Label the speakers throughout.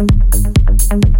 Speaker 1: and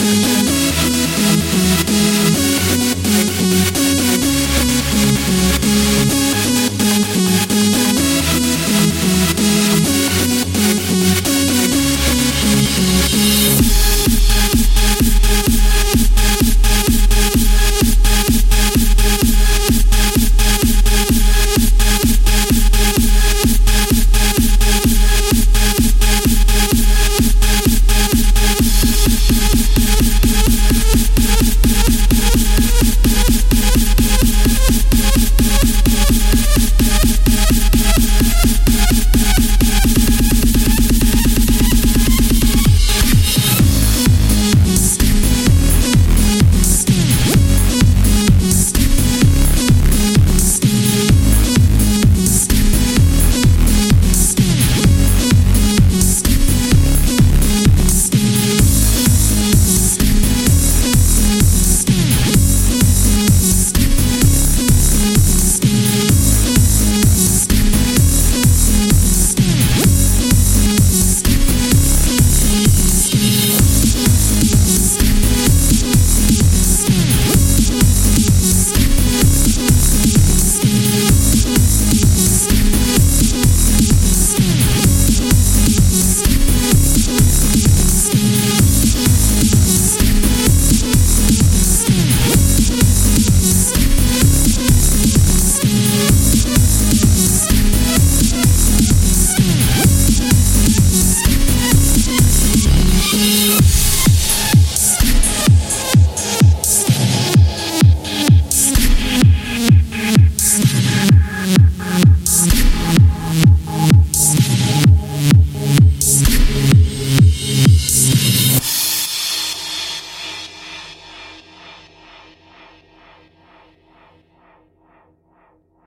Speaker 2: you